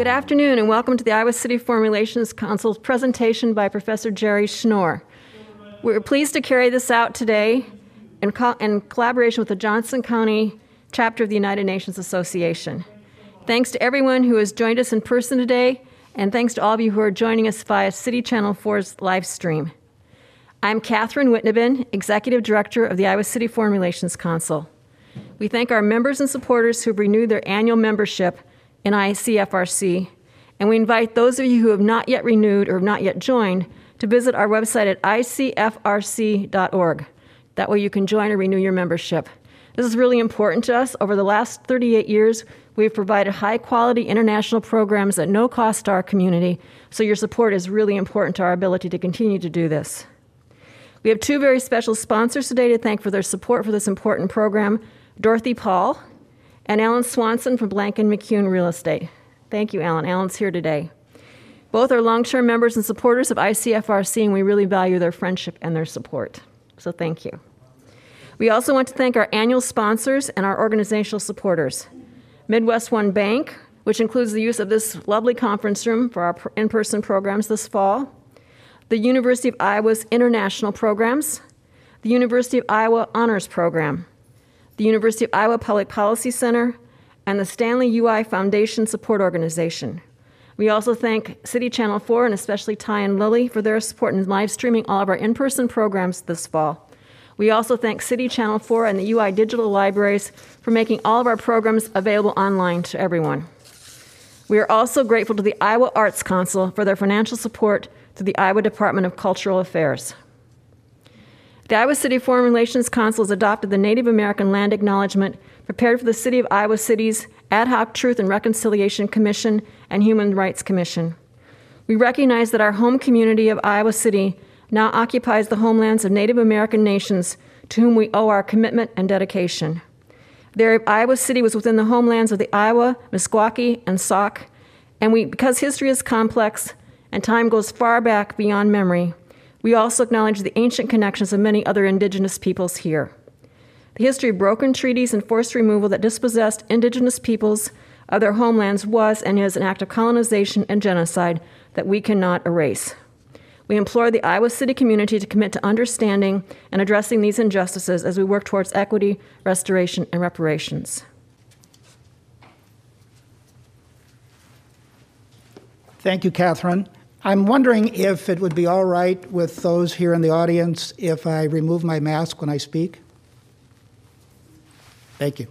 Good afternoon and welcome to the Iowa City Foreign Relations Council's presentation by Professor Jerry Schnoor. We're pleased to carry this out today in, co- in collaboration with the Johnson County chapter of the United Nations Association. Thanks to everyone who has joined us in person today, and thanks to all of you who are joining us via City Channel 4's live stream. I'm Catherine Whitneben, Executive Director of the Iowa City Foreign Relations Council. We thank our members and supporters who have renewed their annual membership in ICFRC, and we invite those of you who have not yet renewed or have not yet joined to visit our website at icfrc.org. That way you can join or renew your membership. This is really important to us. Over the last 38 years, we've provided high quality international programs at no cost to our community, so your support is really important to our ability to continue to do this. We have two very special sponsors today to thank for their support for this important program Dorothy Paul and Alan Swanson from Blank & McCune Real Estate. Thank you, Alan. Alan's here today. Both are long term members and supporters of ICFRC, and we really value their friendship and their support. So thank you. We also want to thank our annual sponsors and our organizational supporters MidWestOne Bank, which includes the use of this lovely conference room for our in person programs this fall, the University of Iowa's international programs, the University of Iowa Honors Program, the University of Iowa Public Policy Center, and the Stanley UI Foundation Support Organization. We also thank City Channel 4 and especially Ty and Lily for their support in live streaming all of our in person programs this fall. We also thank City Channel 4 and the UI Digital Libraries for making all of our programs available online to everyone. We are also grateful to the Iowa Arts Council for their financial support to the Iowa Department of Cultural Affairs. The Iowa City Foreign Relations Council has adopted the Native American Land Acknowledgement prepared for the City of Iowa City's Ad hoc Truth and Reconciliation Commission and Human Rights Commission. We recognize that our home community of Iowa City now occupies the homelands of Native American nations to whom we owe our commitment and dedication. There, Iowa City was within the homelands of the Iowa, Meskwaki, and Sauk, and we, because history is complex and time goes far back beyond memory, we also acknowledge the ancient connections of many other indigenous peoples here. The history of broken treaties and forced removal that dispossessed indigenous peoples of their homelands was and is an act of colonization and genocide that we cannot erase. We implore the Iowa City community to commit to understanding and addressing these injustices as we work towards equity, restoration, and reparations. Thank you, Catherine. I'm wondering if it would be all right with those here in the audience if I remove my mask when I speak. Thank you.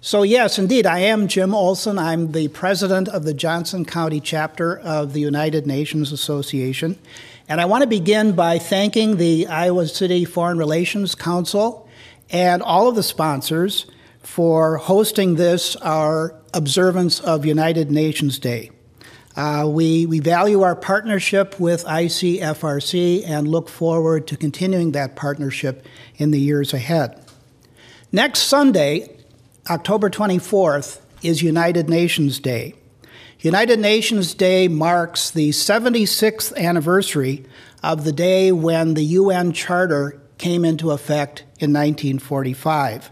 So, yes, indeed, I am Jim Olson. I'm the president of the Johnson County chapter of the United Nations Association. And I want to begin by thanking the Iowa City Foreign Relations Council and all of the sponsors for hosting this, our observance of United Nations Day. Uh, we, we value our partnership with ICFRC and look forward to continuing that partnership in the years ahead. Next Sunday, October 24th, is United Nations Day. United Nations Day marks the 76th anniversary of the day when the UN Charter came into effect in 1945.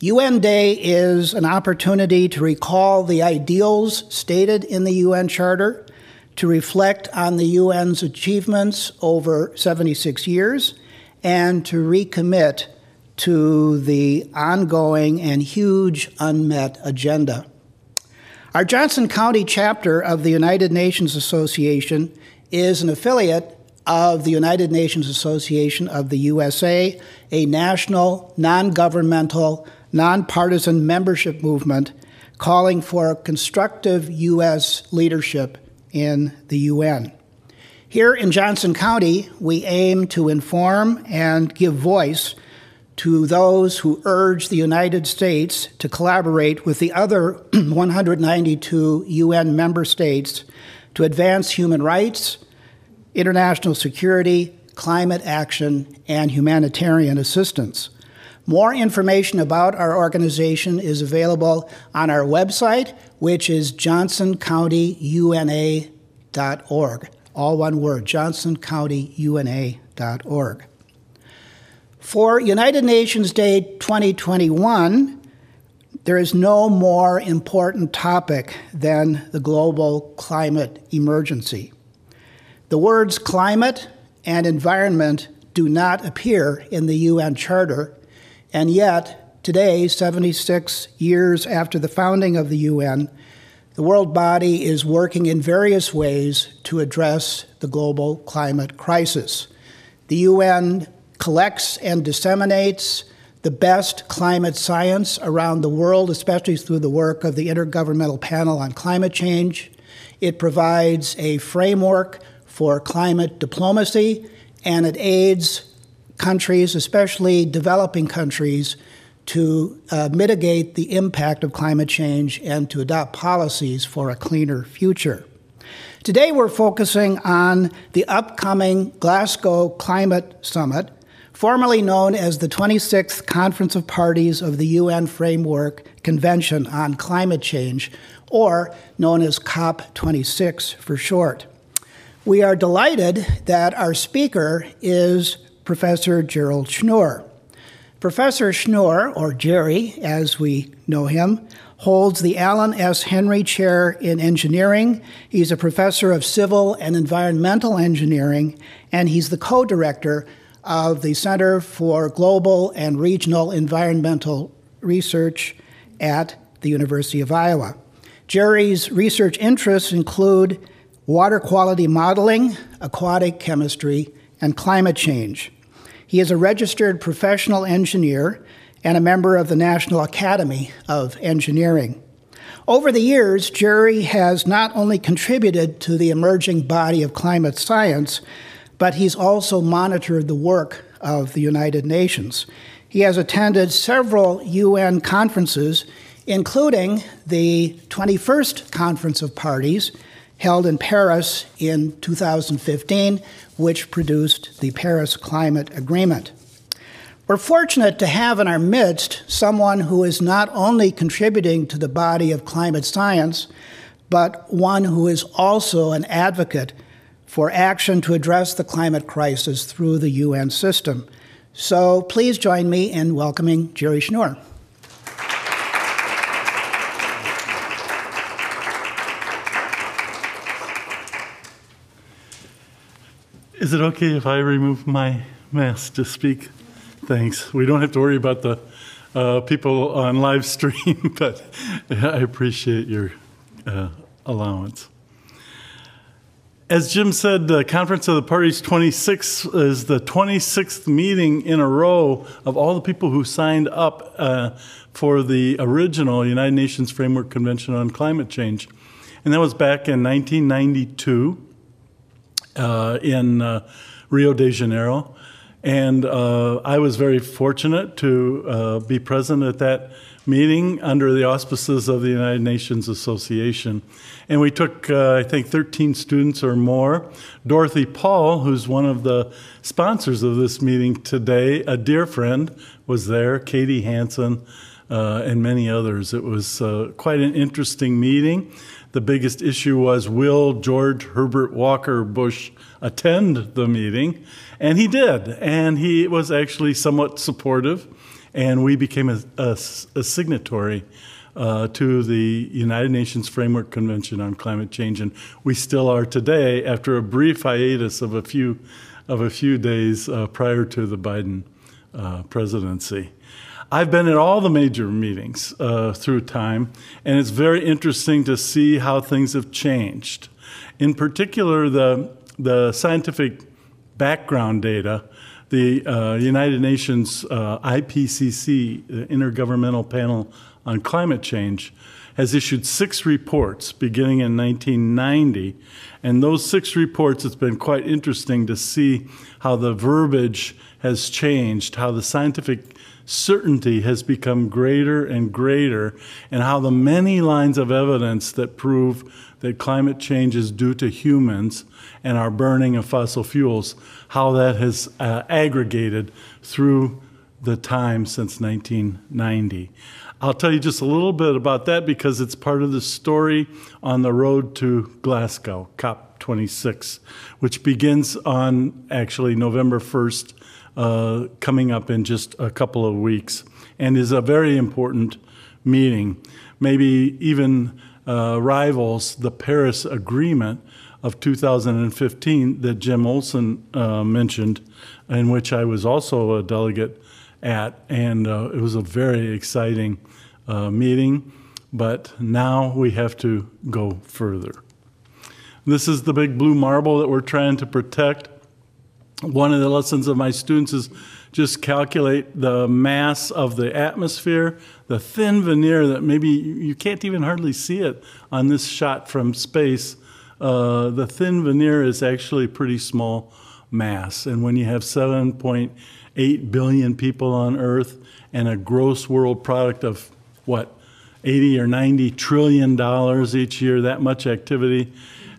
UN Day is an opportunity to recall the ideals stated in the UN Charter, to reflect on the UN's achievements over 76 years, and to recommit to the ongoing and huge unmet agenda. Our Johnson County chapter of the United Nations Association is an affiliate of the United Nations Association of the USA, a national, non governmental, nonpartisan membership movement calling for constructive U.S. leadership in the UN. Here in Johnson County, we aim to inform and give voice to those who urge the United States to collaborate with the other 192 UN member states to advance human rights, international security, climate action, and humanitarian assistance. More information about our organization is available on our website, which is johnsoncountyuna.org. All one word, johnsoncountyuna.org. For United Nations Day 2021, There is no more important topic than the global climate emergency. The words climate and environment do not appear in the UN Charter, and yet, today, 76 years after the founding of the UN, the world body is working in various ways to address the global climate crisis. The UN collects and disseminates the best climate science around the world, especially through the work of the Intergovernmental Panel on Climate Change. It provides a framework for climate diplomacy, and it aids countries, especially developing countries, to uh, mitigate the impact of climate change and to adopt policies for a cleaner future. Today, we're focusing on the upcoming Glasgow Climate Summit, formerly known as the 26th Conference of Parties of the UN Framework Convention on Climate Change, or known as COP26 for short. We are delighted that our speaker is Professor Jerald Schnoor. Professor Schnoor, or Jerry as we know him, holds the Allen S. Henry Chair in Engineering. He's a professor of civil and environmental engineering, and he's the co director of the Center for Global and Regional Environmental Research at the University of Iowa. Jerry's research interests include water quality modeling, aquatic chemistry, and climate change. He is a registered professional engineer and a member of the National Academy of Engineering. Over the years, Jerry has not only contributed to the emerging body of climate science, but he's also monitored the work of the United Nations. He has attended several UN conferences, including the 21st Conference of Parties held in Paris in 2015, which produced the Paris Climate Agreement. We're fortunate to have in our midst someone who is not only contributing to the body of climate science, but one who is also an advocate for action to address the climate crisis through the UN system. So please join me in welcoming Jerry Schnoor. Is it okay if I remove my mask to speak? Thanks. We don't have to worry about the uh, people on live stream, but I appreciate your uh, allowance. As Jim said, the Conference of the Parties 26 is the 26th meeting in a row of all the people who signed up uh, for the original United Nations Framework Convention on Climate Change. And that was back in 1992 uh, in uh, Rio de Janeiro. And uh, I was very fortunate to uh, be present at that meeting under the auspices of the United Nations Association. And we took, uh, I think, 13 students or more. Dorothy Paul, who's one of the sponsors of this meeting today, a dear friend, was there, Katie Hansen, uh, and many others. It was uh, quite an interesting meeting. The biggest issue was will George Herbert Walker Bush attend the meeting? And he did. And he was actually somewhat supportive and we became a, a, a signatory uh, to the United Nations Framework Convention on Climate Change, and we still are today after a brief hiatus of a few of a few days uh, prior to the Biden uh, presidency. I've been at all the major meetings uh, through time, and it's very interesting to see how things have changed. In particular, the the scientific background data the uh, United Nations uh, IPCC, the Intergovernmental Panel on Climate Change, has issued six reports beginning in 1990. And those six reports, it's been quite interesting to see how the verbiage has changed, how the scientific certainty has become greater and greater, and how the many lines of evidence that prove that climate change is due to humans and our burning of fossil fuels, how that has uh, aggregated through the time since 1990. I'll tell you just a little bit about that because it's part of the story on the road to Glasgow, COP26, which begins on actually November 1st, uh, coming up in just a couple of weeks, and is a very important meeting, maybe even uh, rivals the Paris Agreement of 2015 that Jim Olson uh, mentioned, in which I was also a delegate at, and uh, it was a very exciting uh, meeting. But now we have to go further. This is the big blue marble that we're trying to protect. One of the lessons of my students is just calculate the mass of the atmosphere, the thin veneer that maybe you can't even hardly see it on this shot from space. Uh, the thin veneer is actually a pretty small mass. And when you have 7.8 billion people on Earth and a gross world product of what, 80 or 90 trillion dollars each year, that much activity,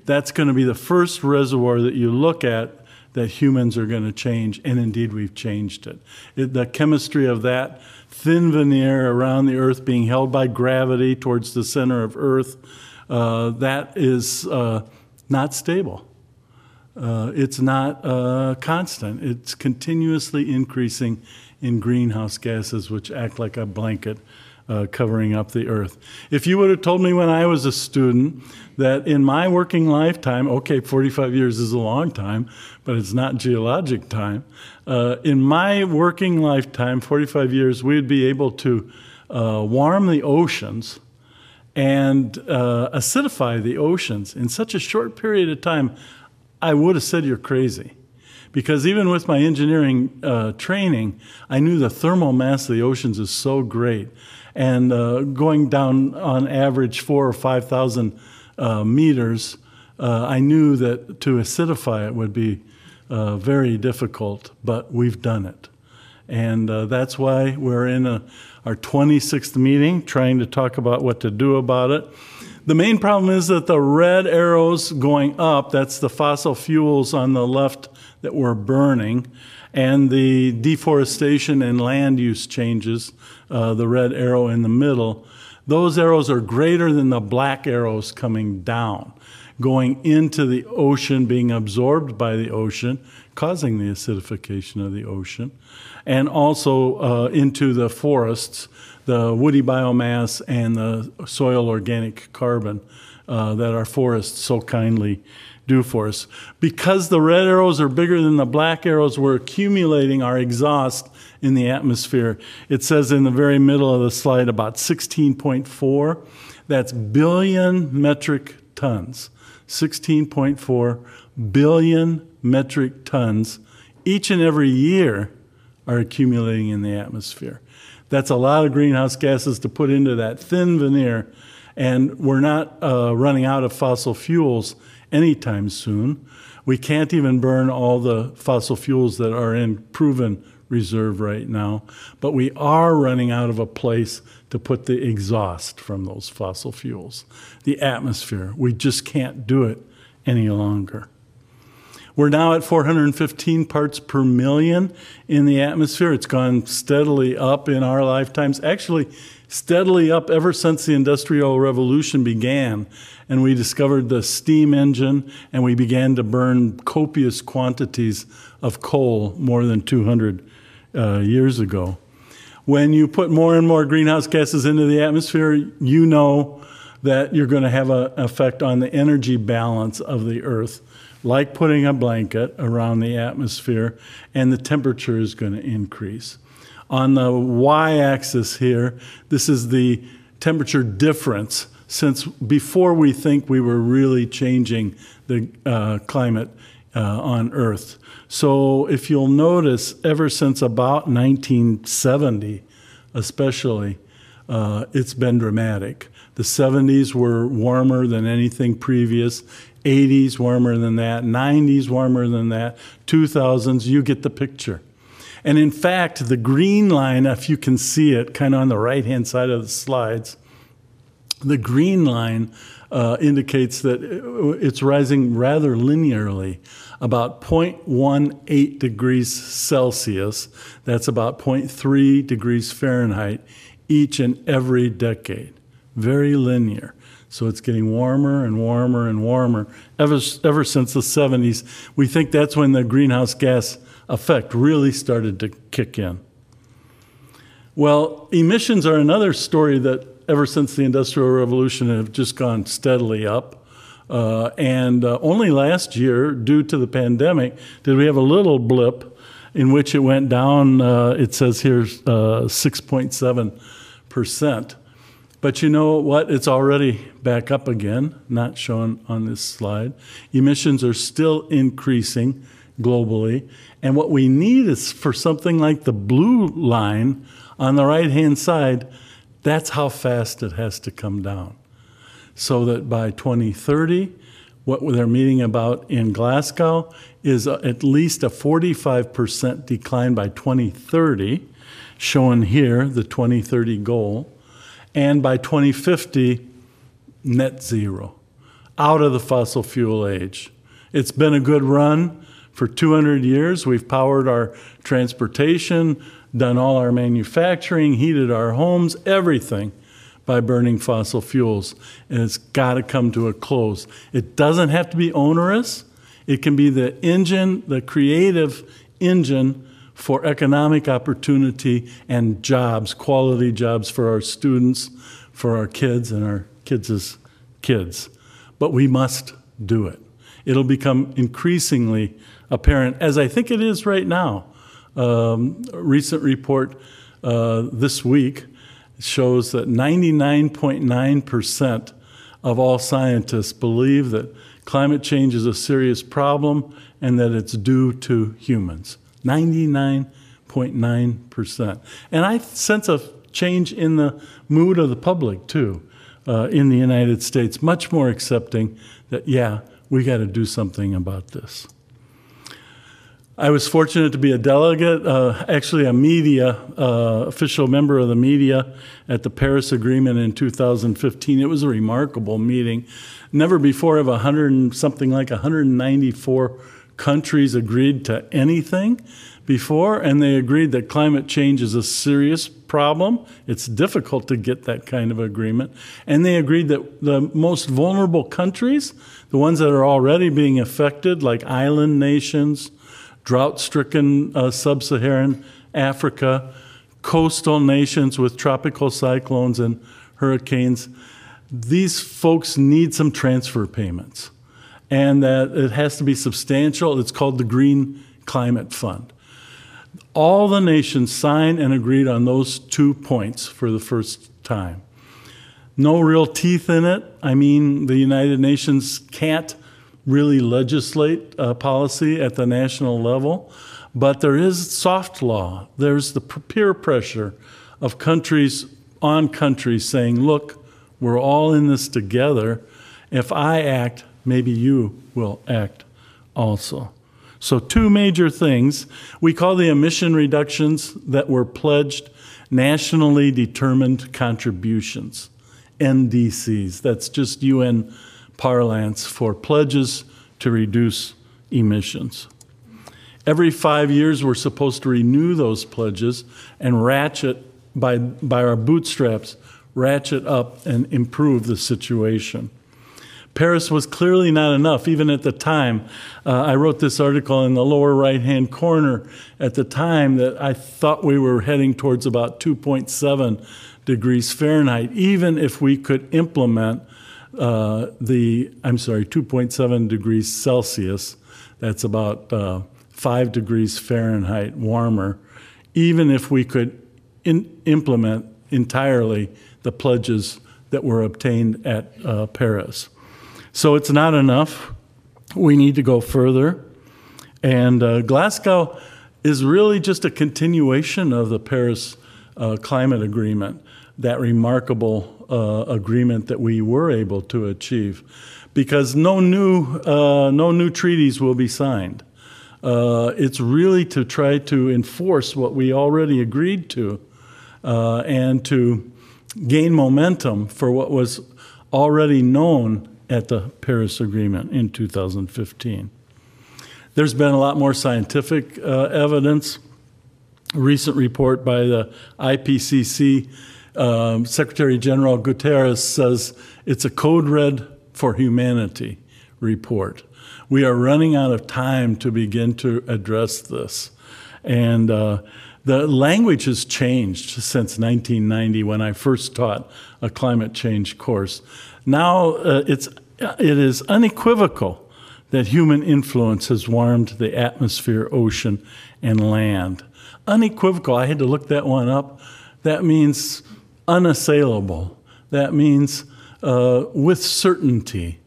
that's going to be the first reservoir that you look at that humans are going to change, and indeed we've changed it. it. The chemistry of that thin veneer around the Earth being held by gravity towards the center of Earth, uh, that is uh, not stable. Uh, it's not uh, constant. It's continuously increasing in greenhouse gases, which act like a blanket uh, covering up the earth. If you would have told me when I was a student that in my working lifetime, okay, 45 years is a long time, but it's not geologic time. Uh, in my working lifetime, 45 years, we'd be able to uh, warm the oceans and uh, acidify the oceans in such a short period of time, I would have said you're crazy because even with my engineering uh, training, I knew the thermal mass of the oceans is so great and uh, going down on average four or 5,000 uh, meters, uh, I knew that to acidify it would be uh, very difficult, but we've done it. And uh, that's why we're in a, our 26th meeting trying to talk about what to do about it. The main problem is that the red arrows going up, that's the fossil fuels on the left that we're burning, and the deforestation and land use changes, uh, the red arrow in the middle, those arrows are greater than the black arrows coming down, going into the ocean, being absorbed by the ocean, causing the acidification of the ocean, and also uh, into the forests, the woody biomass and the soil organic carbon uh, that our forests so kindly do for us. Because the red arrows are bigger than the black arrows, we're accumulating our exhaust in the atmosphere. It says in the very middle of the slide about 16.4. That's billion metric tons. 16.4 billion metric tons each and every year are accumulating in the atmosphere. That's a lot of greenhouse gases to put into that thin veneer, and we're not uh, running out of fossil fuels anytime soon. We can't even burn all the fossil fuels that are in proven reserve right now, but we are running out of a place to put the exhaust from those fossil fuels, the atmosphere. We just can't do it any longer. We're now at 415 parts per million in the atmosphere. It's gone steadily up in our lifetimes, actually, steadily up ever since the Industrial Revolution began and we discovered the steam engine, and we began to burn copious quantities of coal more than 200 uh, years ago. When you put more and more greenhouse gases into the atmosphere, you know that you're going to have an effect on the energy balance of the Earth, like putting a blanket around the atmosphere, and the temperature is going to increase. On the y axis here, this is the temperature difference since before we think we were really changing the uh, climate uh, on Earth. So if you'll notice, ever since about 1970, especially, uh, it's been dramatic. The 70s were warmer than anything previous, 80s warmer than that, 90s warmer than that, 2000s, you get the picture. And in fact, the green line, if you can see it kind of on the right hand side of the slides, the green line uh, indicates that it's rising rather linearly, about 0.18 degrees Celsius. That's about 0.3 degrees Fahrenheit each and every decade. Very linear. So it's getting warmer and warmer and warmer ever, ever since the 70s. We think that's when the greenhouse gas effect really started to kick in. Well, emissions are another story that ever since the Industrial Revolution have just gone steadily up. Uh, and uh, only last year, due to the pandemic, did we have a little blip in which it went down. Uh, it says here 6.7%. But you know what? It's already back up again, not shown on this slide. Emissions are still increasing globally. And what we need is for something like the blue line on the right hand side, that's how fast it has to come down. So that by 2030, what they're meeting about in Glasgow is at least a 45% decline by 2030, shown here, the 2030 goal, and by 2050, net zero, out of the fossil fuel age. It's been a good run for 200 years. We've powered our transportation, done all our manufacturing, heated our homes, everything by burning fossil fuels. And it's got to come to a close. It doesn't have to be onerous. It can be the engine, the creative engine for economic opportunity and jobs, quality jobs for our students, for our kids, and our kids' kids. But we must do it. It'll become increasingly apparent, as I think it is right now. Um, recent report uh, this week shows that 99.9% of all scientists believe that climate change is a serious problem and that it's due to humans. 99.9%. And I sense a change in the mood of the public, too, uh, in the United States, much more accepting that, yeah, we got to do something about this. I was fortunate to be a delegate, uh, actually a media, uh, official member of the media at the Paris Agreement in 2015. It was a remarkable meeting. Never before have 100 something like 194 countries agreed to anything before, and they agreed that climate change is a serious problem. It's difficult to get that kind of agreement. And they agreed that the most vulnerable countries, the ones that are already being affected, like island nations, drought stricken uh, sub Saharan Africa, coastal nations with tropical cyclones and hurricanes, these folks need some transfer payments. And that it has to be substantial. It's called the Green Climate Fund. All the nations signed and agreed on those two points for the first time. No real teeth in it. I mean, the United Nations can't really legislate uh, policy at the national level, but there is soft law. There's the peer pressure of countries on countries saying, look, we're all in this together. If I act, maybe you will act also. So, two major things. We call the emission reductions that were pledged nationally determined contributions, NDCs. That's just UN parlance for pledges to reduce emissions. Every five years, we're supposed to renew those pledges and ratchet by, by our bootstraps, ratchet up and improve the situation. Paris was clearly not enough, even at the time. Uh, I wrote this article in the lower right hand corner at the time that I thought we were heading towards about 2.7 degrees Fahrenheit, even if we could implement uh, the, I'm sorry, 2.7 degrees Celsius, that's about uh, 5 degrees Fahrenheit warmer, even if we could in, implement entirely the pledges that were obtained at uh, Paris. So it's not enough. We need to go further. And uh, Glasgow is really just a continuation of the Paris uh, Climate Agreement, that remarkable uh, agreement that we were able to achieve, because no new uh, no new treaties will be signed. Uh, it's really to try to enforce what we already agreed to, uh, and to gain momentum for what was already known at the Paris Agreement in 2015. There's been a lot more scientific uh, evidence. A recent report by the IPCC um, Secretary General Guterres says it's a code red for humanity report. We are running out of time to begin to address this. And uh, The language has changed since 1990 when I first taught a climate change course. Now uh, it's, it is unequivocal that human influence has warmed the atmosphere, ocean, and land. Unequivocal, I had to look that one up. That means unassailable. That means uh, with certainty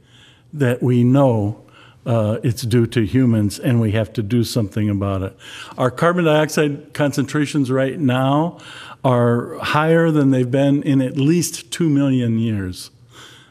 that we know uh, it's due to humans and we have to do something about it. Our carbon dioxide concentrations right now are higher than they've been in at least two million years.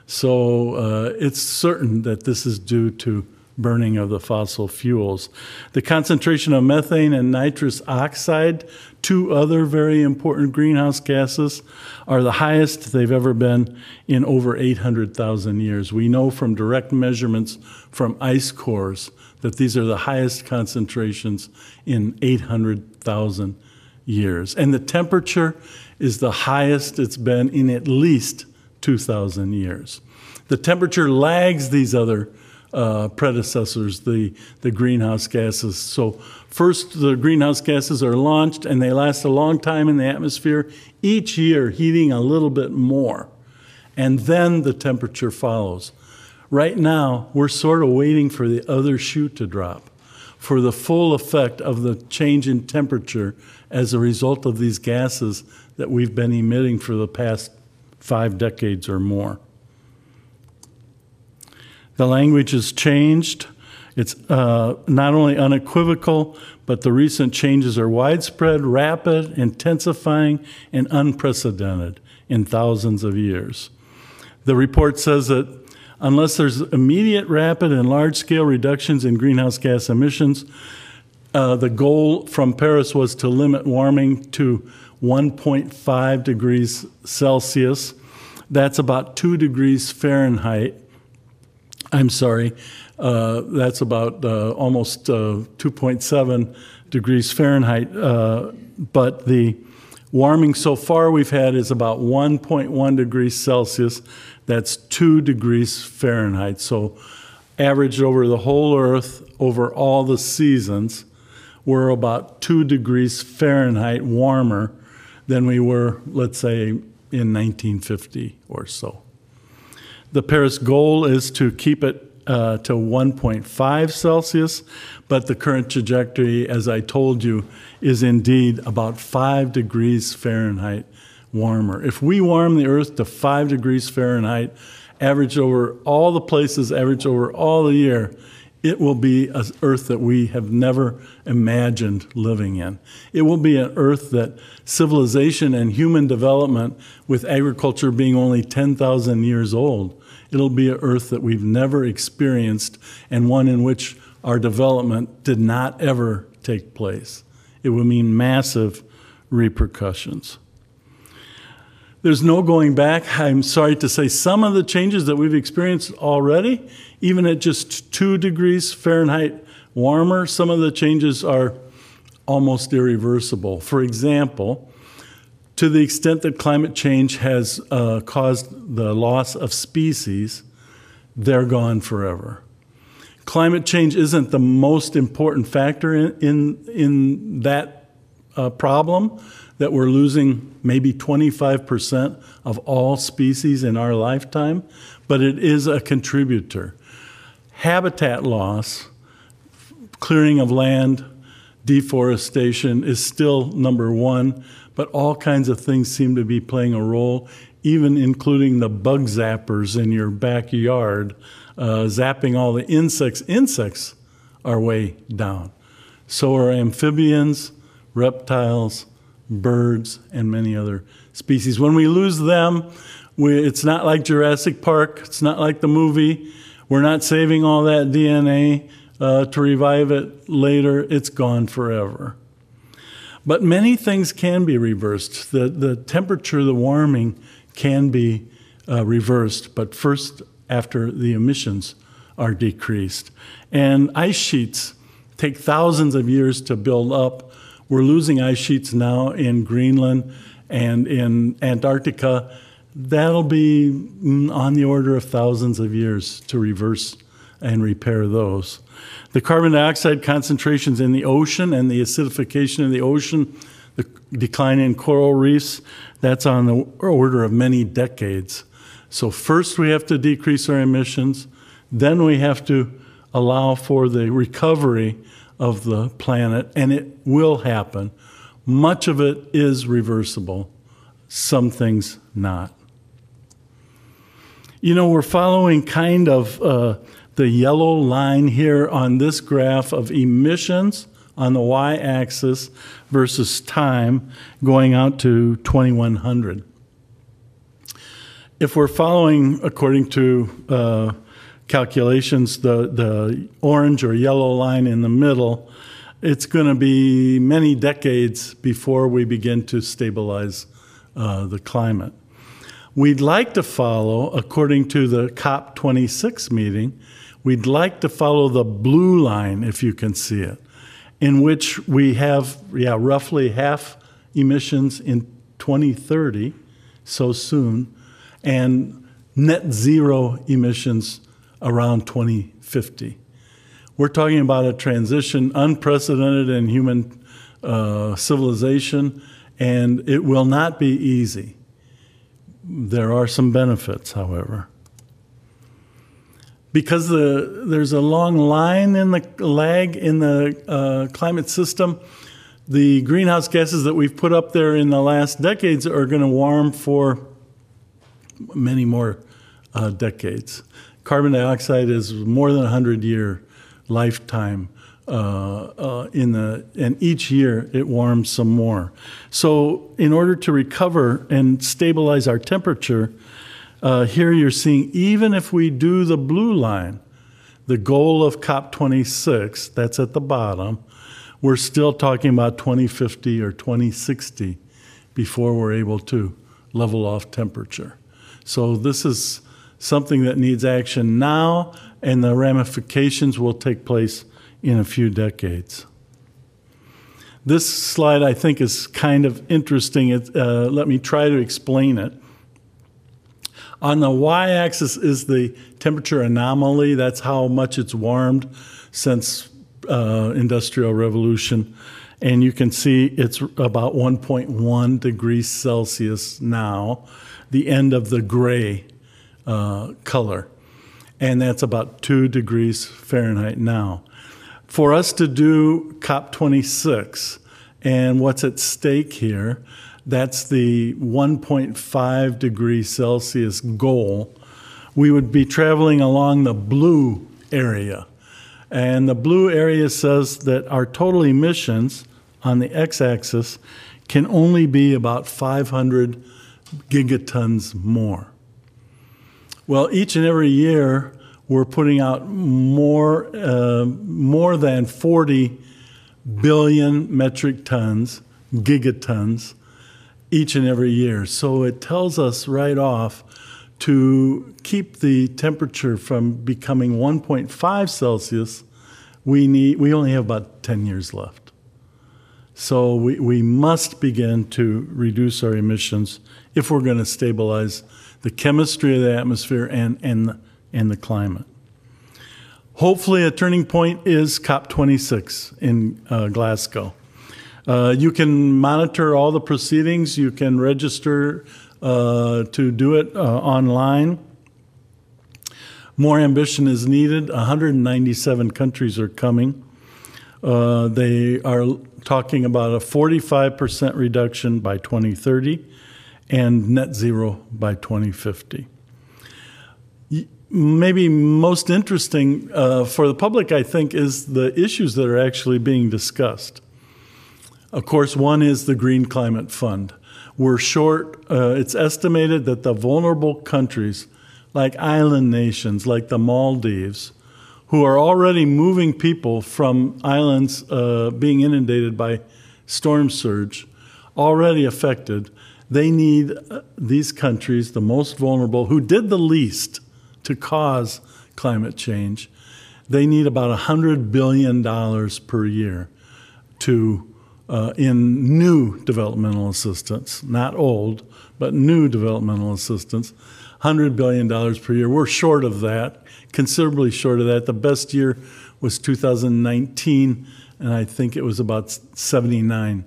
So uh, it's certain that this is due to burning of the fossil fuels. The concentration of methane and nitrous oxide, two other very important greenhouse gases, are the highest they've ever been in over 800,000 years. We know from direct measurements from ice cores that these are the highest concentrations in 800,000 years. And the temperature is the highest it's been in at least 2,000 years. The temperature lags these other uh, predecessors, the, the greenhouse gases. So, first, the greenhouse gases are launched and they last a long time in the atmosphere, each year heating a little bit more. And then the temperature follows. Right now, we're sort of waiting for the other shoe to drop, for the full effect of the change in temperature as a result of these gases that we've been emitting for the past five decades or more. The language has changed. It's uh, not only unequivocal, but the recent changes are widespread, rapid, intensifying, and unprecedented in thousands of years. The report says that unless there's immediate, rapid, and large scale reductions in greenhouse gas emissions, uh, the goal from Paris was to limit warming to 1.5 degrees Celsius. That's about 2 degrees Fahrenheit I'm sorry, uh, that's about uh, almost uh, 2.7 degrees Fahrenheit. Uh, but the warming so far we've had is about 1.1 degrees Celsius. That's 2 degrees Fahrenheit. So, averaged over the whole Earth, over all the seasons, we're about 2 degrees Fahrenheit warmer than we were, let's say, in 1950 or so. The Paris goal is to keep it uh, to 1.5 Celsius, but the current trajectory, as I told you, is indeed about 5 degrees Fahrenheit warmer. If we warm the Earth to 5 degrees Fahrenheit, average over all the places, average over all the year, it will be an earth that we have never imagined living in. It will be an earth that civilization and human development, with agriculture being only 10,000 years old, It'll be an earth that we've never experienced and one in which our development did not ever take place. It will mean massive repercussions. There's no going back. I'm sorry to say some of the changes that we've experienced already, even at just two degrees Fahrenheit warmer, some of the changes are almost irreversible. For example, to the extent that climate change has uh, caused the loss of species, they're gone forever. Climate change isn't the most important factor in, in, in that uh, problem, that we're losing maybe 25% of all species in our lifetime, but it is a contributor. Habitat loss, clearing of land, deforestation is still number one but all kinds of things seem to be playing a role, even including the bug zappers in your backyard, uh, zapping all the insects. Insects are way down. So are amphibians, reptiles, birds, and many other species. When we lose them, we, it's not like Jurassic Park, it's not like the movie. We're not saving all that DNA uh, to revive it later, it's gone forever. But many things can be reversed. The, the temperature, the warming can be uh, reversed, but first after the emissions are decreased. And ice sheets take thousands of years to build up. We're losing ice sheets now in Greenland and in Antarctica. That'll be mm, on the order of thousands of years to reverse and repair those. The carbon dioxide concentrations in the ocean and the acidification of the ocean, The decline in coral reefs, that's on the order of many decades. So, first we have to decrease our emissions, then we have to allow for the recovery of the planet, and it will happen. Much of it is reversible, some things not. You know, we're following kind of uh, the yellow line here on this graph of emissions on the y axis versus time going out to 2100. If we're following according to uh, calculations the, the orange or yellow line in the middle, it's going to be many decades before we begin to stabilize uh, the climate. We'd like to follow, according to the COP26 meeting, we'd like to follow the blue line, if you can see it, in which we have, yeah, roughly half emissions in 2030, so soon, and net zero emissions around 2050. We're talking about a transition unprecedented in human uh, civilization, and it will not be easy. There are some benefits, however. Because the, there's a long line in the lag in the uh, climate system, the greenhouse gases that we've put up there in the last decades are going to warm for many more uh, decades. Carbon dioxide is more than a 100 year lifetime in the and each year it warms some more. So in order to recover and stabilize our temperature, uh, here you're seeing even if we do the blue line, the goal of COP26, that's at the bottom, we're still talking about 2050 or 2060 before we're able to level off temperature. So this is something that needs action now, and the ramifications will take place in a few decades. This slide, I think, is kind of interesting. It, uh, let me try to explain it. On the y axis is the temperature anomaly. That's how much it's warmed since uh, industrial revolution. And you can see it's about 1.1 degrees Celsius now, the end of the gray uh, color. And that's about 2 degrees Fahrenheit now for us to do COP26 and what's at stake here, that's the 1.5 degree Celsius goal, we would be traveling along the blue area. And the blue area says that our total emissions on the x axis can only be about 500 gigatons more. Well, each and every year, we're putting out more, uh, more than 40 billion metric tons, gigatons, each and every year. So it tells us right off to keep the temperature from becoming 1.5 Celsius, we, need, we only have about 10 years left. So we, we must begin to reduce our emissions if we're going to stabilize the chemistry of the atmosphere and, and and the climate. Hopefully, a turning point is COP26 in uh, Glasgow. Uh, you can monitor all the proceedings, you can register uh, to do it uh, online. More ambition is needed. 197 countries are coming. Uh, they are talking about a 45% reduction by 2030 and net zero by 2050 maybe most interesting uh, for the public, I think, is the issues that are actually being discussed. Of course, one is the Green Climate Fund. We're short, uh, it's estimated that the vulnerable countries, like island nations, like the Maldives, who are already moving people from islands uh, being inundated by storm surge, already affected, they need uh, these countries, the most vulnerable, who did the least to cause climate change, they need about $100 billion per year to, uh, in new developmental assistance, not old, but new developmental assistance, $100 billion per year. We're short of that, considerably short of that. The best year was 2019, and I think it was about 79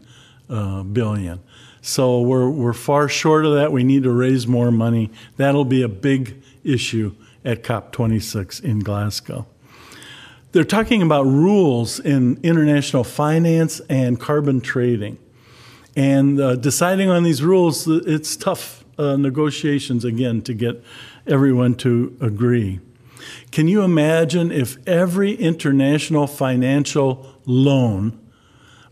uh, billion. So we're, we're far short of that. We need to raise more money. That'll be a big issue at COP26 in Glasgow. They're talking about rules in international finance and carbon trading. And uh, deciding on these rules, it's tough uh, negotiations again to get everyone to agree. Can you imagine if every international financial loan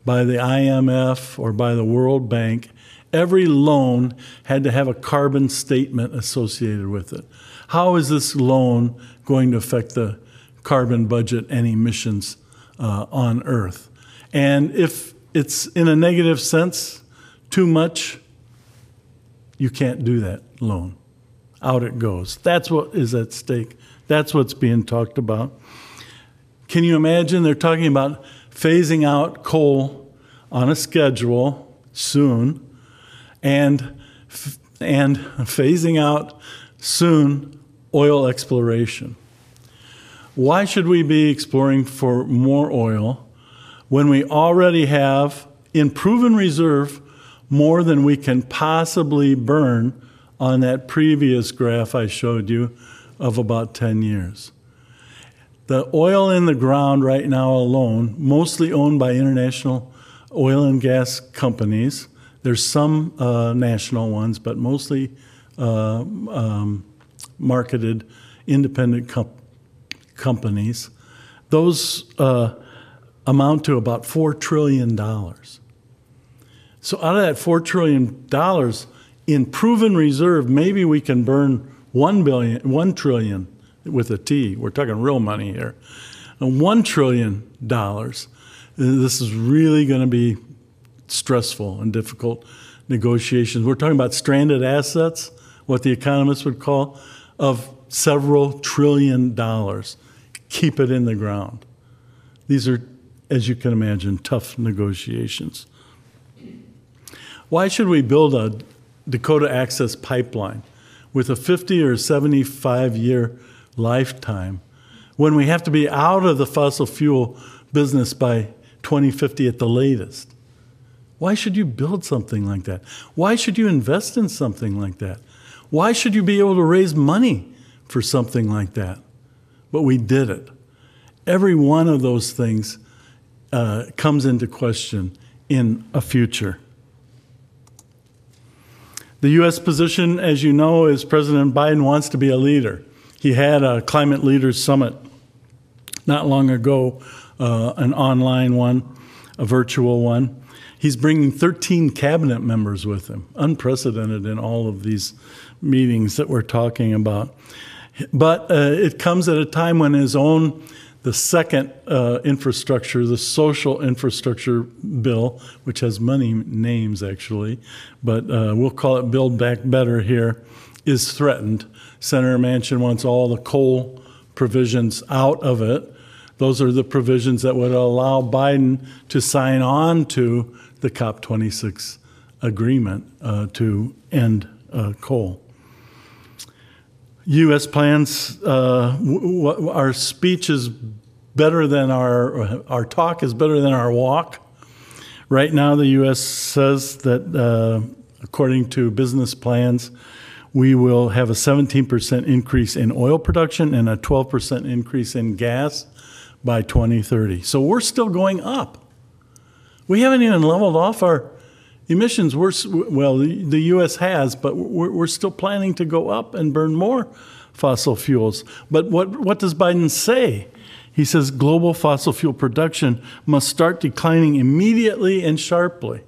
by the IMF or by the World Bank, every loan had to have a carbon statement associated with it? How is this loan going to affect the carbon budget and emissions uh, on Earth? And if it's in a negative sense, too much, you can't do that loan. Out it goes. That's what is at stake. That's what's being talked about. Can you imagine? They're talking about phasing out coal on a schedule soon and, and phasing out soon oil exploration. Why should we be exploring for more oil when we already have in proven reserve more than we can possibly burn on that previous graph I showed you of about 10 years? The oil in the ground right now alone, mostly owned by international oil and gas companies, there's some uh, national ones, but mostly uh, um, marketed independent com- companies. Those uh, amount to about $4 trillion. So, out of that $4 trillion, in proven reserve, maybe we can burn $1, billion, $1 trillion with a T. We're talking real money here. And $1 trillion. This is really going to be stressful and difficult negotiations. We're talking about stranded assets, what the economists would call of several trillion dollars. Keep it in the ground. These are, as you can imagine, tough negotiations. Why should we build a Dakota Access pipeline with a 50 or 75 year lifetime when we have to be out of the fossil fuel business by 2050 at the latest? Why should you build something like that? Why should you invest in something like that? Why should you be able to raise money for something like that? But we did it. Every one of those things uh, comes into question in a future. The U.S. position, as you know, is President Biden wants to be a leader. He had a climate leaders summit not long ago, uh, an online one, a virtual one. He's bringing 13 cabinet members with him, unprecedented in all of these meetings that we're talking about. But uh, it comes at a time when his own, the second uh, infrastructure, the social infrastructure bill, which has many names actually, but uh, we'll call it Build Back Better here, is threatened. Senator Manchin wants all the coal provisions out of it. Those are the provisions that would allow Biden to sign on to the COP26 agreement uh, to end uh, coal. U.S. plans, uh, w- w- our speech is better than our, our talk is better than our walk. Right now, the U.S. says that, uh, according to business plans, we will have a 17% increase in oil production and a 12% increase in gas by 2030. So we're still going up. We haven't even leveled off our emissions, we're, well, the U.S. has, but we're, we're still planning to go up and burn more fossil fuels. But what, what does Biden say? He says global fossil fuel production must start declining immediately and sharply.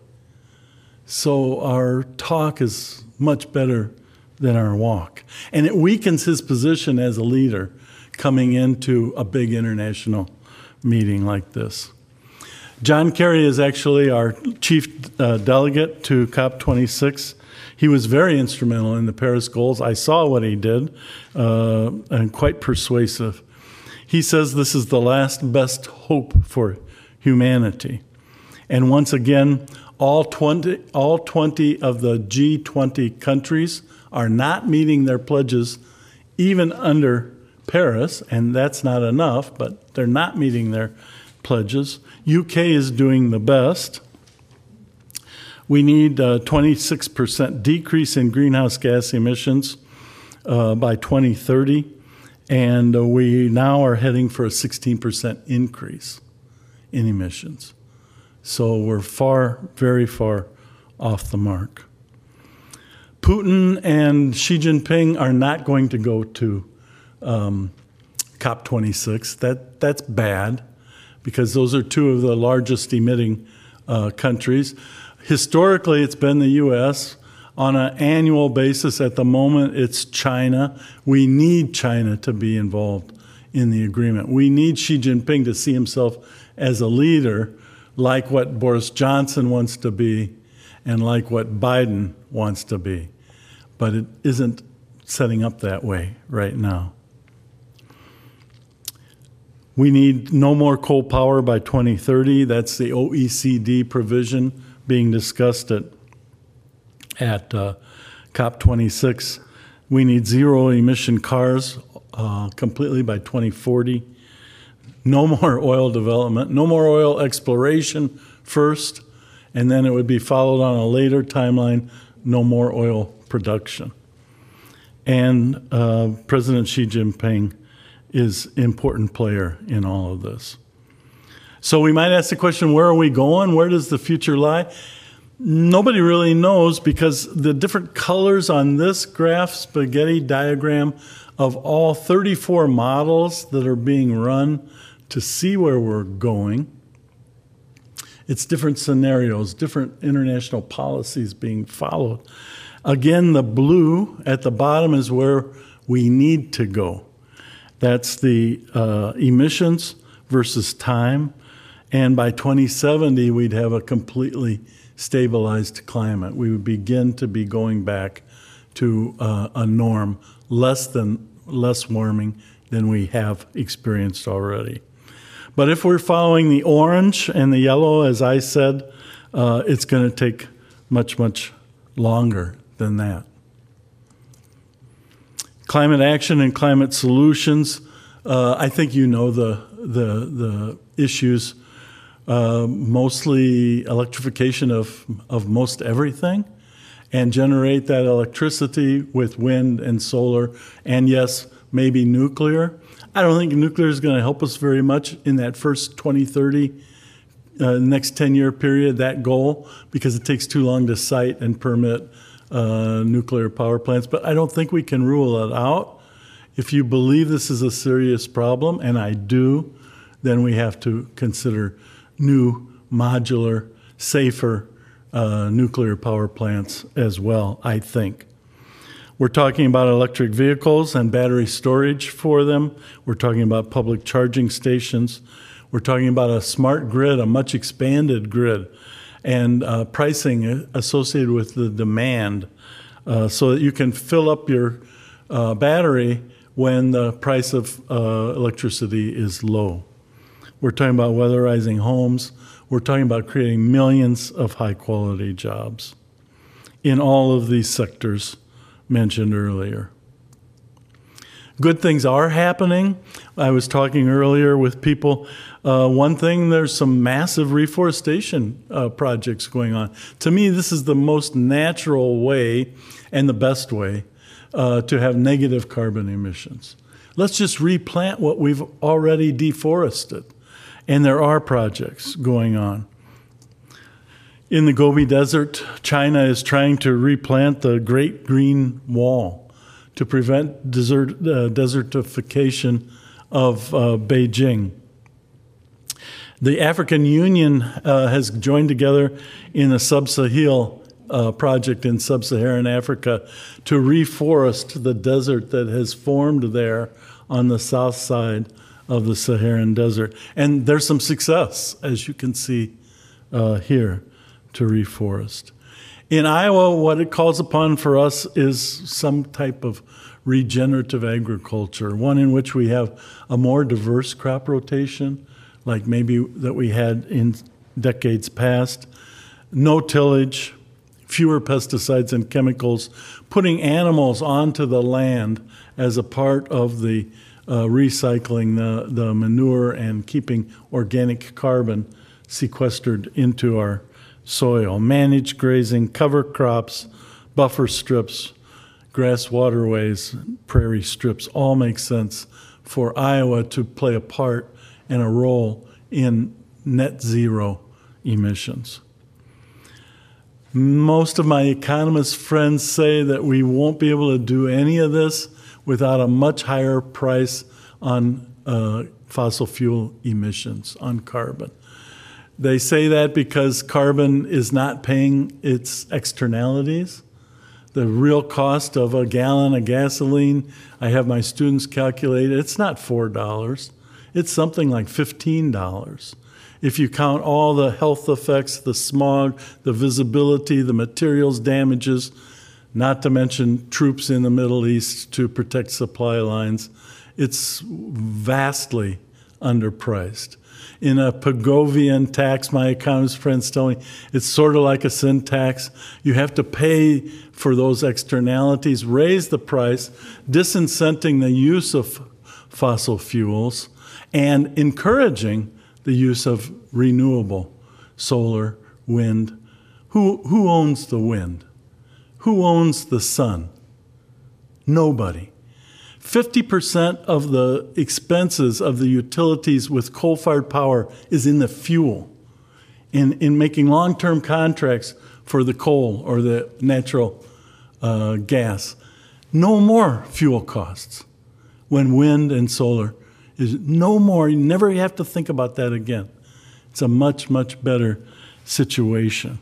So our talk is much better than our walk. And it weakens his position as a leader coming into a big international meeting like this. John Kerry is actually our chief uh, delegate to COP26. He was very instrumental in the Paris goals. I saw what he did uh, and quite persuasive. He says this is the last best hope for humanity. And once again, all 20, all 20 of the G20 countries are not meeting their pledges, even under Paris, and that's not enough, but they're not meeting their pledges. UK is doing the best. We need a 26% decrease in greenhouse gas emissions uh, by 2030, and uh, we now are heading for a 16% increase in emissions. So we're far, very far off the mark. Putin and Xi Jinping are not going to go to um, COP26. That, that's bad because those are two of the largest emitting uh, countries. Historically, it's been the U.S. On an annual basis, at the moment, it's China. We need China to be involved in the agreement. We need Xi Jinping to see himself as a leader, like what Boris Johnson wants to be and like what Biden wants to be. But it isn't setting up that way right now. We need no more coal power by 2030. That's the OECD provision being discussed at, at uh, COP26. We need zero emission cars uh, completely by 2040. No more oil development, no more oil exploration first, and then it would be followed on a later timeline no more oil production. And uh, President Xi Jinping is important player in all of this. So we might ask the question, where are we going? Where does the future lie? Nobody really knows because the different colors on this graph, spaghetti diagram of all 34 models that are being run to see where we're going. It's different scenarios, different international policies being followed. Again, the blue at the bottom is where we need to go. That's the uh, emissions versus time. And by 2070, we'd have a completely stabilized climate. We would begin to be going back to uh, a norm less than less warming than we have experienced already. But if we're following the orange and the yellow, as I said, uh, it's going to take much, much longer than that climate action and climate solutions. Uh, I think you know the the the issues. Uh, mostly electrification of of most everything, and generate that electricity with wind and solar, and yes, maybe nuclear. I don't think nuclear is going to help us very much in that first 2030, uh, next 10 year period, that goal, because it takes too long to site and permit uh, nuclear power plants, but I don't think we can rule it out. If you believe this is a serious problem, and I do, then we have to consider new, modular, safer uh, nuclear power plants as well, I think. We're talking about electric vehicles and battery storage for them. We're talking about public charging stations. We're talking about a smart grid, a much expanded grid and uh, pricing associated with the demand uh, so that you can fill up your uh, battery when the price of uh, electricity is low. We're talking about weatherizing homes. We're talking about creating millions of high quality jobs in all of these sectors mentioned earlier. Good things are happening. I was talking earlier with people uh, one thing, there's some massive reforestation uh, projects going on. To me, this is the most natural way and the best way uh, to have negative carbon emissions. Let's just replant what we've already deforested. And there are projects going on. In the Gobi Desert, China is trying to replant the Great Green Wall to prevent desert, uh, desertification of uh, Beijing. The African Union uh, has joined together in a Sub-Sahel uh, project in sub-Saharan Africa to reforest the desert that has formed there on the south side of the Saharan desert. And there's some success, as you can see uh, here, to reforest. In Iowa, what it calls upon for us is some type of regenerative agriculture, one in which we have a more diverse crop rotation, like maybe that we had in decades past. No tillage, fewer pesticides and chemicals, putting animals onto the land as a part of the uh, recycling the, the manure and keeping organic carbon sequestered into our soil, managed grazing, cover crops, buffer strips, grass waterways, prairie strips all make sense for Iowa to play a part and a role in net zero emissions. Most of my economist friends say that we won't be able to do any of this without a much higher price on uh, fossil fuel emissions, on carbon. They say that because carbon is not paying its externalities. The real cost of a gallon of gasoline, I have my students calculate, it's not $4. It's something like $15 if you count all the health effects, the smog, the visibility, the materials damages, not to mention troops in the Middle East to protect supply lines, it's vastly underpriced. In a Pigovian tax, my economist friends tell me it's sort of like a sin tax. You have to pay for those externalities, raise the price, disincenting the use of fossil fuels, and encouraging the use of renewable solar, wind. Who, who owns the wind? Who owns the sun? Nobody. 50% of the expenses of the utilities with coal fired power is in the fuel, in, in making long term contracts for the coal or the natural uh, gas. No more fuel costs when wind and solar is no more. You never have to think about that again. It's a much, much better situation.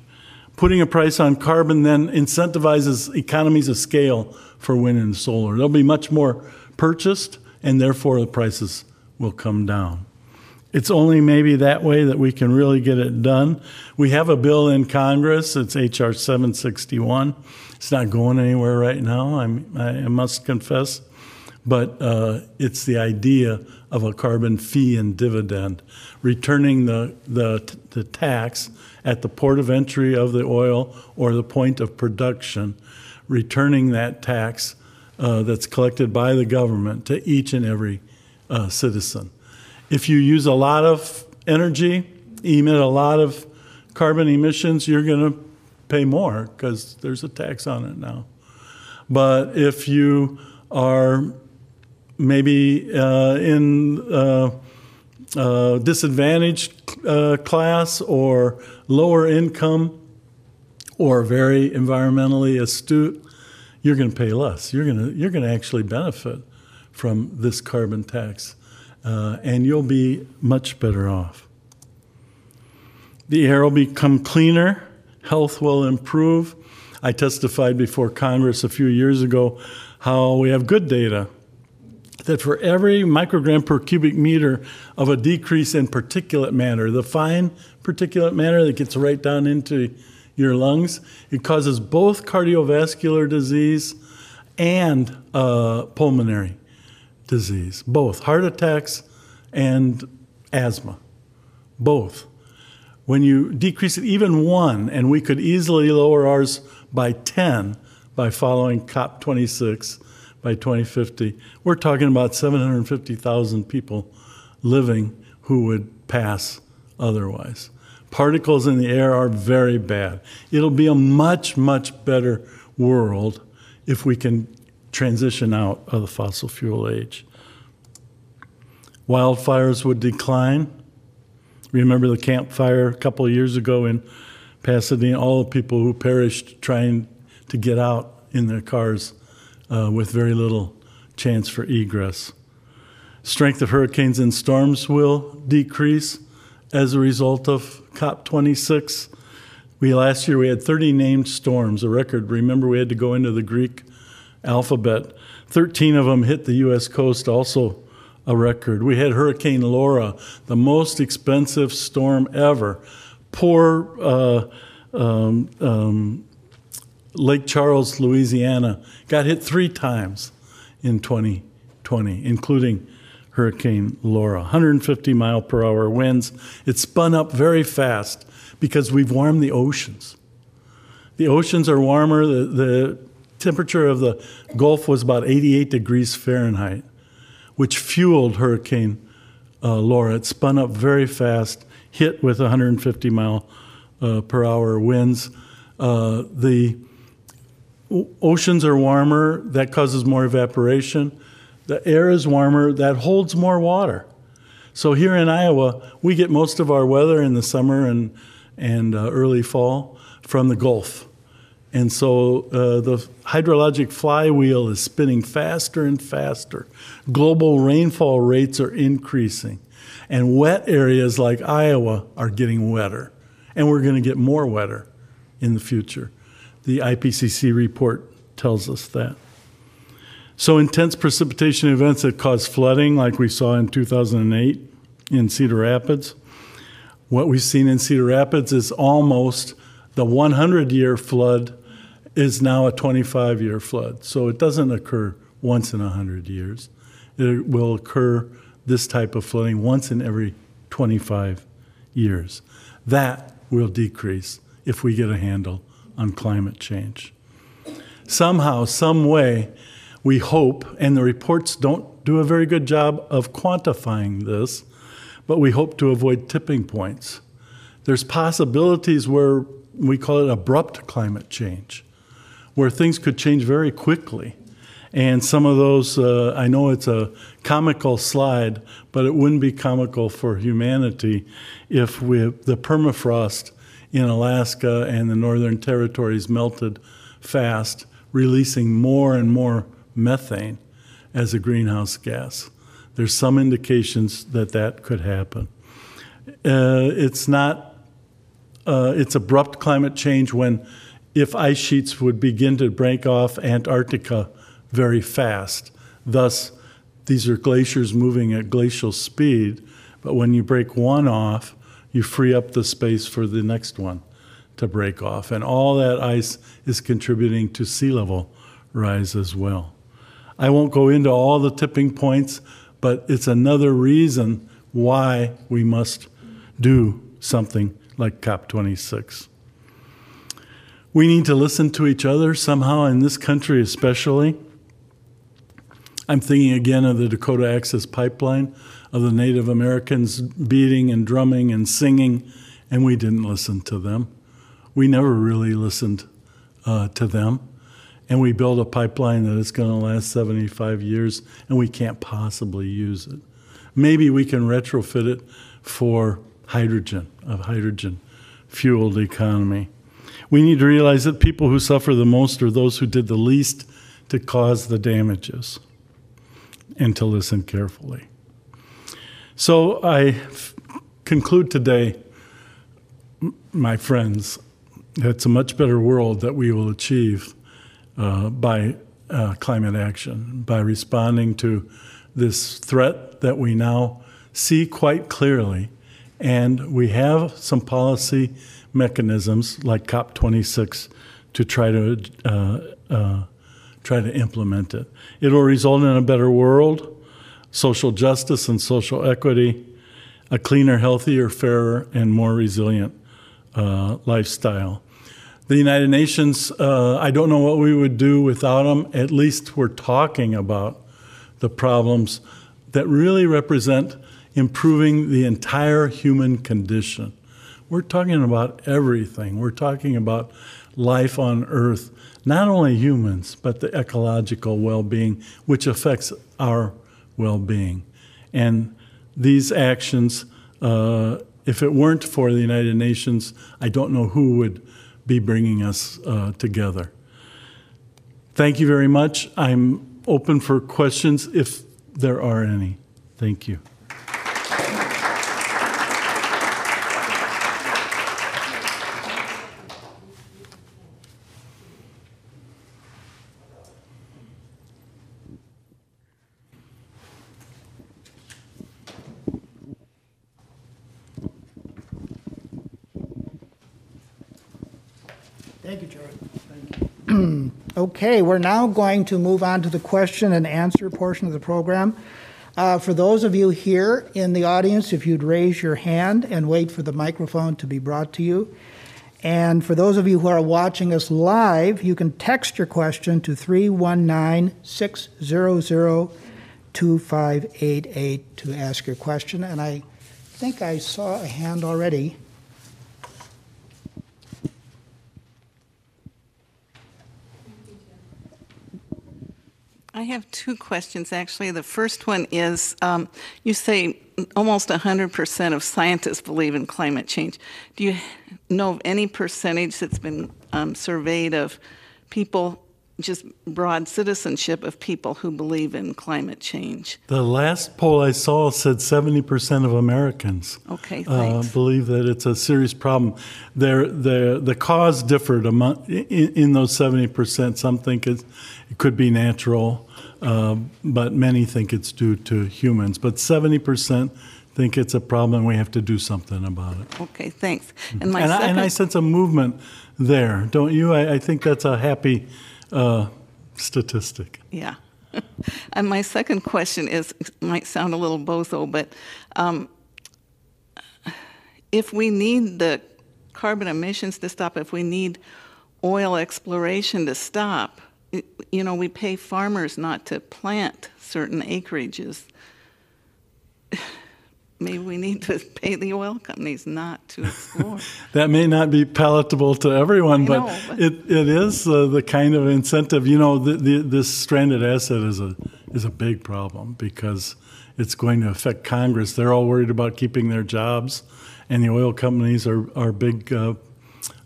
Putting a price on carbon then incentivizes economies of scale for wind and solar. There'll be much more purchased, and therefore the prices will come down. It's only maybe that way that we can really get it done. We have a bill in Congress, it's H.R. 761. It's not going anywhere right now, I'm, i must confess, but uh, it's the idea of a carbon fee and dividend, returning the, the, the tax at the port of entry of the oil or the point of production, returning that tax uh, that's collected by the government to each and every uh, citizen. If you use a lot of energy, emit a lot of carbon emissions, you're going to pay more because there's a tax on it now. But if you are maybe uh, in uh, disadvantaged uh, class or lower income or very environmentally astute, you're going to pay less. You're going to you're going to actually benefit from this carbon tax, uh, and you'll be much better off. The air will become cleaner. Health will improve. I testified before Congress a few years ago how we have good data that for every microgram per cubic meter of a decrease in particulate matter, the fine particulate matter that gets right down into your lungs, it causes both cardiovascular disease and uh, pulmonary disease, both heart attacks and asthma, both. When you decrease it even one, and we could easily lower ours by 10 by following COP26 by 2050, we're talking about 750,000 people living who would pass otherwise. Particles in the air are very bad. It'll be a much, much better world if we can transition out of the fossil fuel age. Wildfires would decline. Remember the Camp Fire a couple of years ago in Pasadena? All the people who perished trying to get out in their cars uh, with very little chance for egress. Strength of hurricanes and storms will decrease as a result of COP26. We last year we had 30 named storms, a record. Remember, we had to go into the Greek alphabet. 13 of them hit the U.S. coast, also a record. We had Hurricane Laura, the most expensive storm ever. Poor uh, um, um, Lake Charles, Louisiana, got hit three times in 2020, including Hurricane Laura. 150 mile per hour winds. It spun up very fast because we've warmed the oceans. The oceans are warmer. The, the temperature of the Gulf was about 88 degrees Fahrenheit, which fueled Hurricane uh, Laura. It spun up very fast, hit with 150 mile uh, per hour winds. Uh, the oceans are warmer, that causes more evaporation. The air is warmer, that holds more water. So here in Iowa, we get most of our weather in the summer and, and uh, early fall from the Gulf. And so uh, the hydrologic flywheel is spinning faster and faster. Global rainfall rates are increasing. And wet areas like Iowa are getting wetter. And we're going to get more wetter in the future. The IPCC report tells us that. So, intense precipitation events that cause flooding, like we saw in 2008 in Cedar Rapids. What we've seen in Cedar Rapids is almost the 100 year flood is now a 25 year flood. So it doesn't occur once in 100 years. It will occur, this type of flooding, once in every 25 years. That will decrease if we get a handle on climate change. Somehow, some way, we hope, and the reports don't do a very good job of quantifying this, but we hope to avoid tipping points. There's possibilities where we call it abrupt climate change, where things could change very quickly. And some of those, uh, I know it's a comical slide, but it wouldn't be comical for humanity if we, the permafrost in Alaska and the northern territories melted fast, releasing more and more methane as a greenhouse gas. There's some indications that that could happen. Uh, it's not, uh, it's abrupt climate change when if ice sheets would begin to break off Antarctica very fast. Thus, these are glaciers moving at glacial speed, but when you break one off, you free up the space for the next one to break off. And all that ice is contributing to sea level rise as well. I won't go into all the tipping points, but it's another reason why we must do something like COP26. We need to listen to each other somehow in this country, especially. I'm thinking again of the Dakota Access Pipeline, of the Native Americans beating and drumming and singing, and we didn't listen to them. We never really listened uh, to them. And we build a pipeline that is going to last 75 years, and we can't possibly use it. Maybe we can retrofit it for hydrogen, a hydrogen fueled economy. We need to realize that people who suffer the most are those who did the least to cause the damages and to listen carefully. So I f- conclude today, m- my friends, it's a much better world that we will achieve uh, by uh, climate action, by responding to this threat that we now see quite clearly. And we have some policy mechanisms like COP26 to try to uh, uh, try to implement it. It will result in a better world, social justice and social equity, a cleaner, healthier, fairer, and more resilient uh, lifestyle. The United Nations, uh, I don't know what we would do without them. At least we're talking about the problems that really represent improving the entire human condition. We're talking about everything. We're talking about life on Earth, not only humans, but the ecological well being, which affects our well being. And these actions, uh, if it weren't for the United Nations, I don't know who would be bringing us uh, together. Thank you very much. I'm open for questions if there are any. Thank you. Thank you, Jerry. Okay, we're now going to move on to the question and answer portion of the program. Uh, For those of you here in the audience, if you'd raise your hand and wait for the microphone to be brought to you. And for those of you who are watching us live, you can text your question to 319 600 2588 to ask your question. And I think I saw a hand already. I have two questions actually. The first one is um, you say almost 100% of scientists believe in climate change. Do you know of any percentage that's been um, surveyed of people, just broad citizenship of people who believe in climate change? The last poll I saw said 70% of Americans Okay, uh, believe that it's a serious problem. There, the, the cause differed among, in, in those 70%. Some think it, it could be natural, uh, but many think it's due to humans. But 70% think it's a problem and we have to do something about it. Okay, thanks. And my And I, second, and I sense a movement there, don't you? I, I think that's a happy uh, statistic. yeah. and my second question is might sound a little bozo, but um, if we need the carbon emissions to stop, if we need oil exploration to stop, you know, we pay farmers not to plant certain acreages. Maybe we need to pay the oil companies not to explore. That may not be palatable to everyone, but, know, but- it, it is uh, the kind of incentive. You know, the, the, this stranded asset is a is a big problem because it's going to affect Congress. They're all worried about keeping their jobs, and the oil companies are are big uh,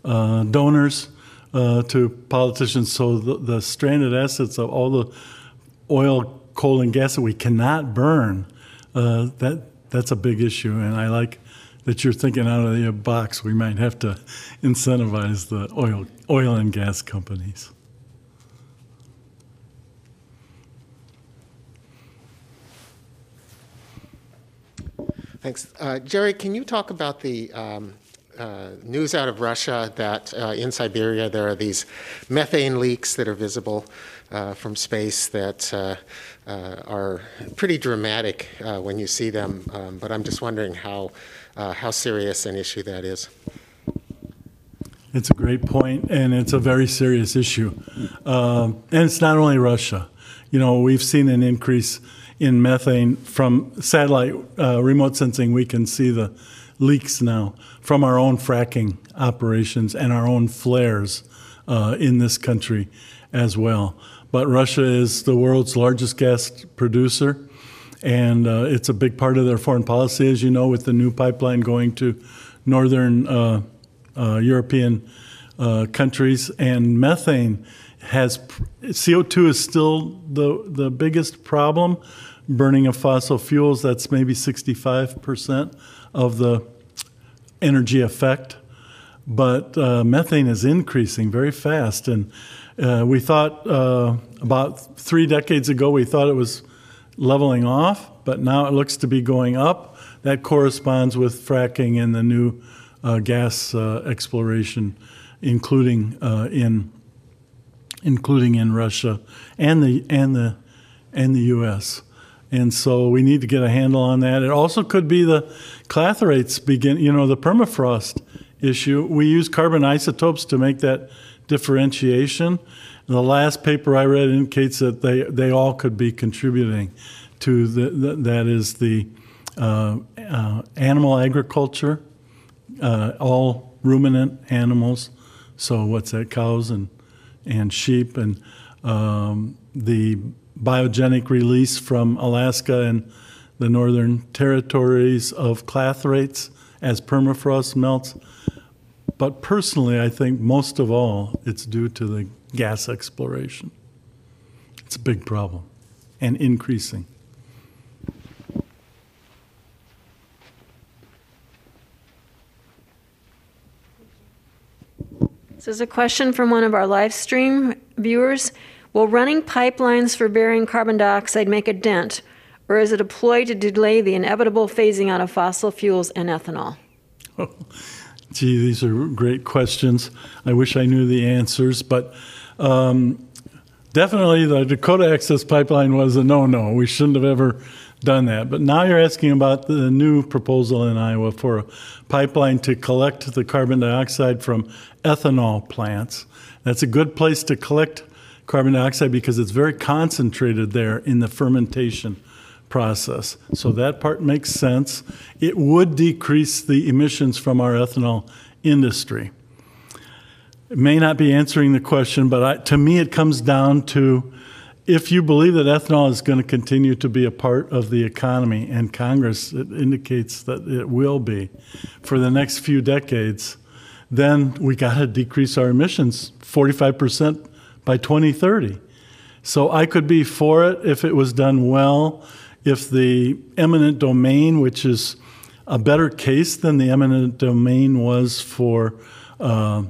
uh, donors uh, to politicians. So the, the stranded assets of all the oil, coal, and gas that we cannot burn, uh, that that's a big issue. And I like that you're thinking out of the box. We might have to incentivize the oil oil and gas companies. Thanks. Uh, Jerry, can you talk about the um, uh, news out of Russia that uh, in Siberia there are these methane leaks that are visible uh, from space that uh, are pretty dramatic uh, when you see them, um, but I'm just wondering how, uh, how serious an issue that is. It's a great point, and it's a very serious issue. Um, and it's not only Russia. You know, we've seen an increase in methane from satellite uh, remote sensing. We can see the leaks now from our own fracking operations and our own flares uh, in this country as well. But Russia is the world's largest gas producer, and uh, it's a big part of their foreign policy, as you know, with the new pipeline going to northern uh, uh, European uh, countries. And methane has CO2 is still the the biggest problem. Burning of fossil fuels that's maybe 65 percent of the energy effect, but uh, methane is increasing very fast. And uh, we thought uh, about three decades ago we thought it was leveling off, but now it looks to be going up. That corresponds with fracking and the new uh, gas uh, exploration, including uh, in including in Russia and the and the and the U.S. And so we need to get a handle on that. It also could be the clathrates begin, you know, the permafrost issue. We use carbon isotopes to make that differentiation. The last paper I read indicates that they, they all could be contributing to the, the that is the uh, uh, animal agriculture, uh, all ruminant animals. So what's that? Cows and and sheep and um, the biogenic release from Alaska and the northern territories of clathrates as permafrost melts. But personally, I think most of all, it's due to the gas exploration. It's a big problem and increasing. This is a question from one of our live stream viewers. Will running pipelines for burying carbon dioxide make a dent, or is it a ploy to delay the inevitable phasing out of fossil fuels and ethanol? Gee, these are great questions. I wish I knew the answers, but um, definitely the Dakota Access Pipeline was a no no. We shouldn't have ever done that. But now you're asking about the new proposal in Iowa for a pipeline to collect the carbon dioxide from ethanol plants. That's a good place to collect carbon dioxide because it's very concentrated there in the fermentation process. So that part makes sense. It would decrease the emissions from our ethanol industry. It may not be answering the question, but I, to me, it comes down to if you believe that ethanol is going to continue to be a part of the economy, and Congress indicates that it will be for the next few decades, then we got to decrease our emissions 45% by 2030. So I could be for it if it was done well, if the eminent domain, which is a better case than the eminent domain was for. Uh,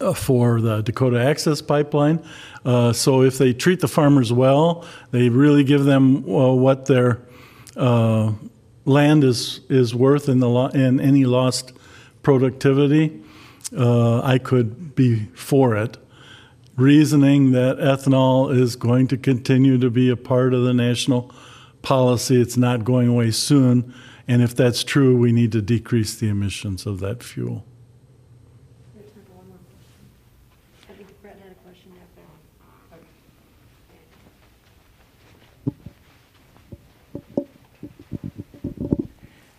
uh, for the Dakota Access Pipeline. Uh, so if they treat the farmers well, they really give them uh, what their uh, land is is worth in the lo- in any lost productivity. Uh, I could be for it, reasoning that ethanol is going to continue to be a part of the national policy. It's not going away soon, and if that's true, we need to decrease the emissions of that fuel. I think Brett had a question after.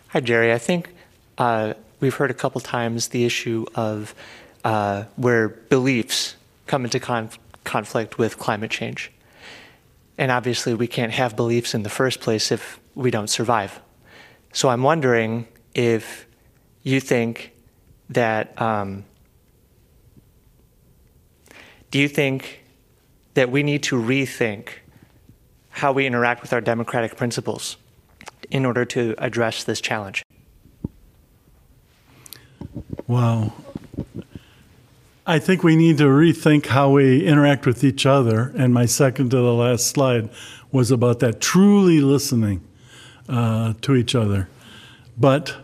Hi, Jerry. I think uh, we've heard a couple times the issue of uh, where beliefs come into conf- conflict with climate change. And obviously, we can't have beliefs in the first place if we don't survive. So I'm wondering if you think that. Um, do you think that we need to rethink how we interact with our democratic principles in order to address this challenge? Wow. I think we need to rethink how we interact with each other. And my second to the last slide was about that truly listening uh, to each other. But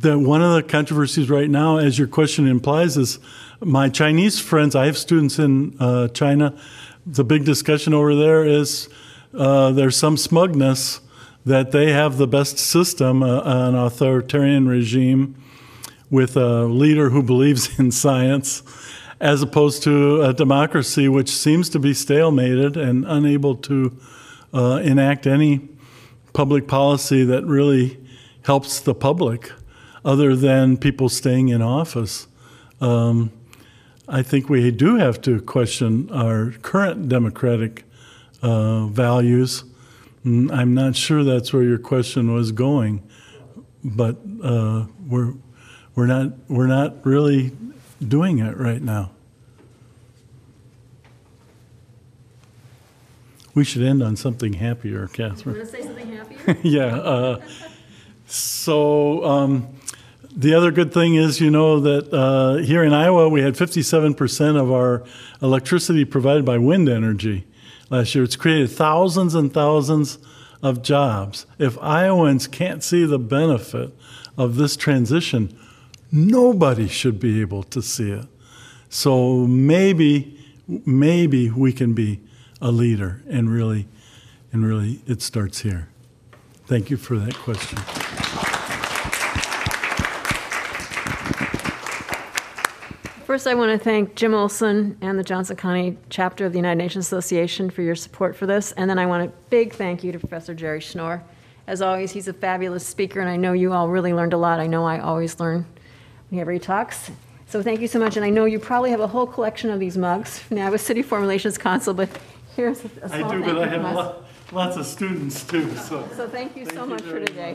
one of the controversies right now, as your question implies, is my Chinese friends. I have students in uh, China. The big discussion over there is uh, there's some smugness that they have the best system, uh, an authoritarian regime with a leader who believes in science, as opposed to a democracy which seems to be stalemated and unable to uh, enact any public policy that really helps the public other than people staying in office. Um, I think we do have to question our current democratic uh, values. Mm, I'm not sure that's where your question was going, but uh, we're we're not we're not really doing it right now. We should end on something happier, Catherine. Want to say something happier? yeah. Uh, so um, the other good thing is, you know, that uh, here in Iowa we had 57% of our electricity provided by wind energy last year. It's created thousands and thousands of jobs. If Iowans can't see the benefit of this transition, nobody should be able to see it. So maybe, maybe we can be a leader, and really, and really, it starts here. Thank you for that question. First, I want to thank Jim Olson and the Johnson County chapter of the United Nations Association for your support for this. And then I want a big thank you to Professor Jerry Schnoor. As always, he's a fabulous speaker, and I know you all really learned a lot. I know I always learn he talks. So thank you so much. And I know you probably have a whole collection of these mugs from the Iowa City Foreign Relations Council, but here's a small I do, thank but you I have lots of students too, so. So thank you so you much for today.